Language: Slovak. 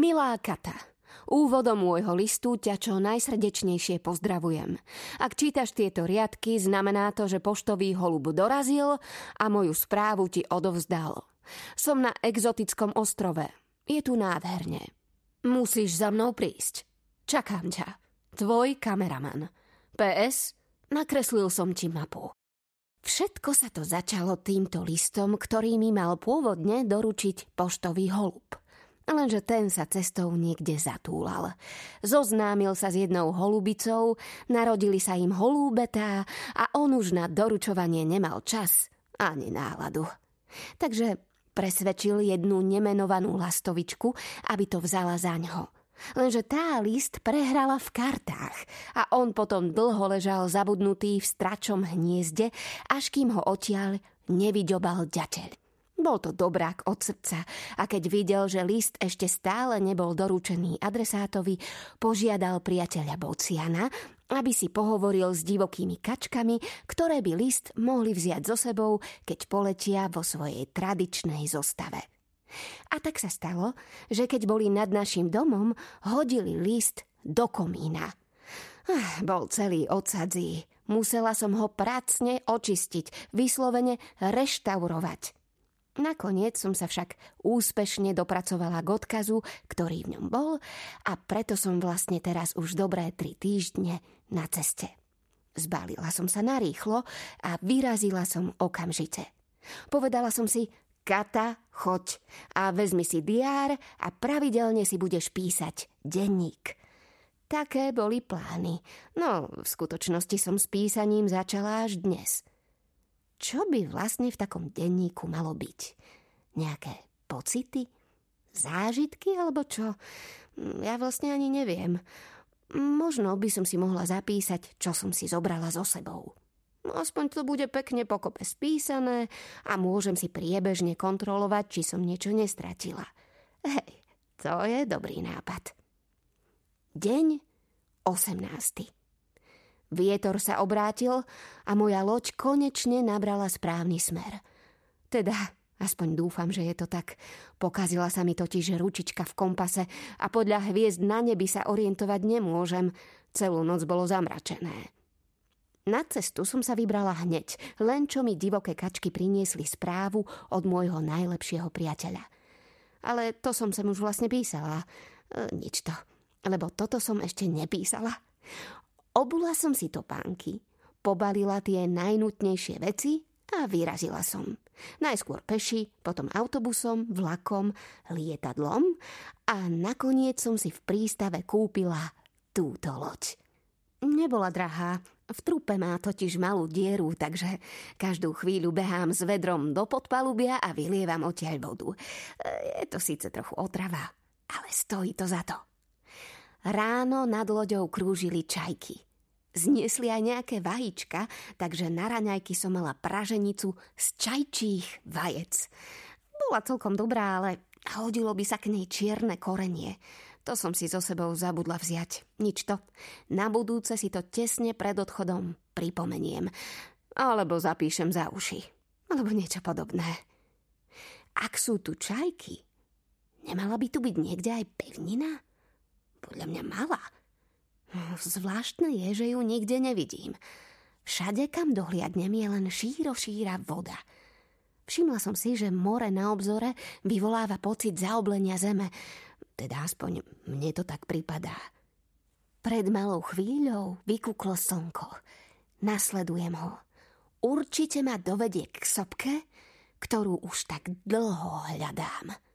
Milá Kata, Úvodom môjho listu ťa čo najsrdečnejšie pozdravujem. Ak čítaš tieto riadky, znamená to, že poštový holub dorazil a moju správu ti odovzdal. Som na exotickom ostrove. Je tu nádherne. Musíš za mnou prísť. Čakám ťa. Tvoj kameraman. PS. Nakreslil som ti mapu. Všetko sa to začalo týmto listom, ktorý mi mal pôvodne doručiť poštový holub. Lenže ten sa cestou niekde zatúlal. Zoznámil sa s jednou holubicou, narodili sa im holúbetá a on už na doručovanie nemal čas ani náladu. Takže presvedčil jednu nemenovanú lastovičku, aby to vzala za ňo. Lenže tá list prehrala v kartách a on potom dlho ležal zabudnutý v stračom hniezde, až kým ho odtiaľ nevyďobal ďateľ. Bol to dobrák od srdca a keď videl, že list ešte stále nebol doručený adresátovi, požiadal priateľa Bociana, aby si pohovoril s divokými kačkami, ktoré by list mohli vziať so sebou, keď poletia vo svojej tradičnej zostave. A tak sa stalo, že keď boli nad našim domom, hodili list do komína. Ah, bol celý odsadzí. Musela som ho pracne očistiť, vyslovene reštaurovať. Nakoniec som sa však úspešne dopracovala k odkazu, ktorý v ňom bol a preto som vlastne teraz už dobré tri týždne na ceste. Zbalila som sa narýchlo a vyrazila som okamžite. Povedala som si, Kata, choď a vezmi si diár a pravidelne si budeš písať denník. Také boli plány, no v skutočnosti som s písaním začala až dnes – čo by vlastne v takom denníku malo byť? Nejaké pocity? Zážitky alebo čo? Mm, ja vlastne ani neviem. Možno by som si mohla zapísať, čo som si zobrala so sebou. Aspoň to bude pekne pokope spísané a môžem si priebežne kontrolovať, či som niečo nestratila. Hej, to je dobrý nápad. Deň 18. Vietor sa obrátil a moja loď konečne nabrala správny smer. Teda, aspoň dúfam, že je to tak. Pokazila sa mi totiž ručička v kompase a podľa hviezd na nebi sa orientovať nemôžem. Celú noc bolo zamračené. Na cestu som sa vybrala hneď, len čo mi divoké kačky priniesli správu od môjho najlepšieho priateľa. Ale to som sem už vlastne písala. E, nič to, lebo toto som ešte nepísala. Obula som si topánky, pobalila tie najnutnejšie veci a vyrazila som. Najskôr peši, potom autobusom, vlakom, lietadlom a nakoniec som si v prístave kúpila túto loď. Nebola drahá, v trupe má totiž malú dieru, takže každú chvíľu behám s vedrom do podpalubia a vylievam odtiaľ vodu. Je to síce trochu otrava, ale stojí to za to. Ráno nad loďou krúžili čajky. Zniesli aj nejaké vajíčka, takže na raňajky som mala praženicu z čajčích vajec. Bola celkom dobrá, ale hodilo by sa k nej čierne korenie. To som si so sebou zabudla vziať. Nič to. Na budúce si to tesne pred odchodom pripomeniem. Alebo zapíšem za uši. Alebo niečo podobné. Ak sú tu čajky, nemala by tu byť niekde aj pevnina? Podľa mňa mala. Zvláštne je, že ju nikde nevidím. Všade, kam dohliadnem, je len šíro šíra voda. Všimla som si, že more na obzore vyvoláva pocit zaoblenia zeme. Teda aspoň mne to tak pripadá. Pred malou chvíľou vykuklo slnko. Nasledujem ho. Určite ma dovedie k sopke, ktorú už tak dlho hľadám.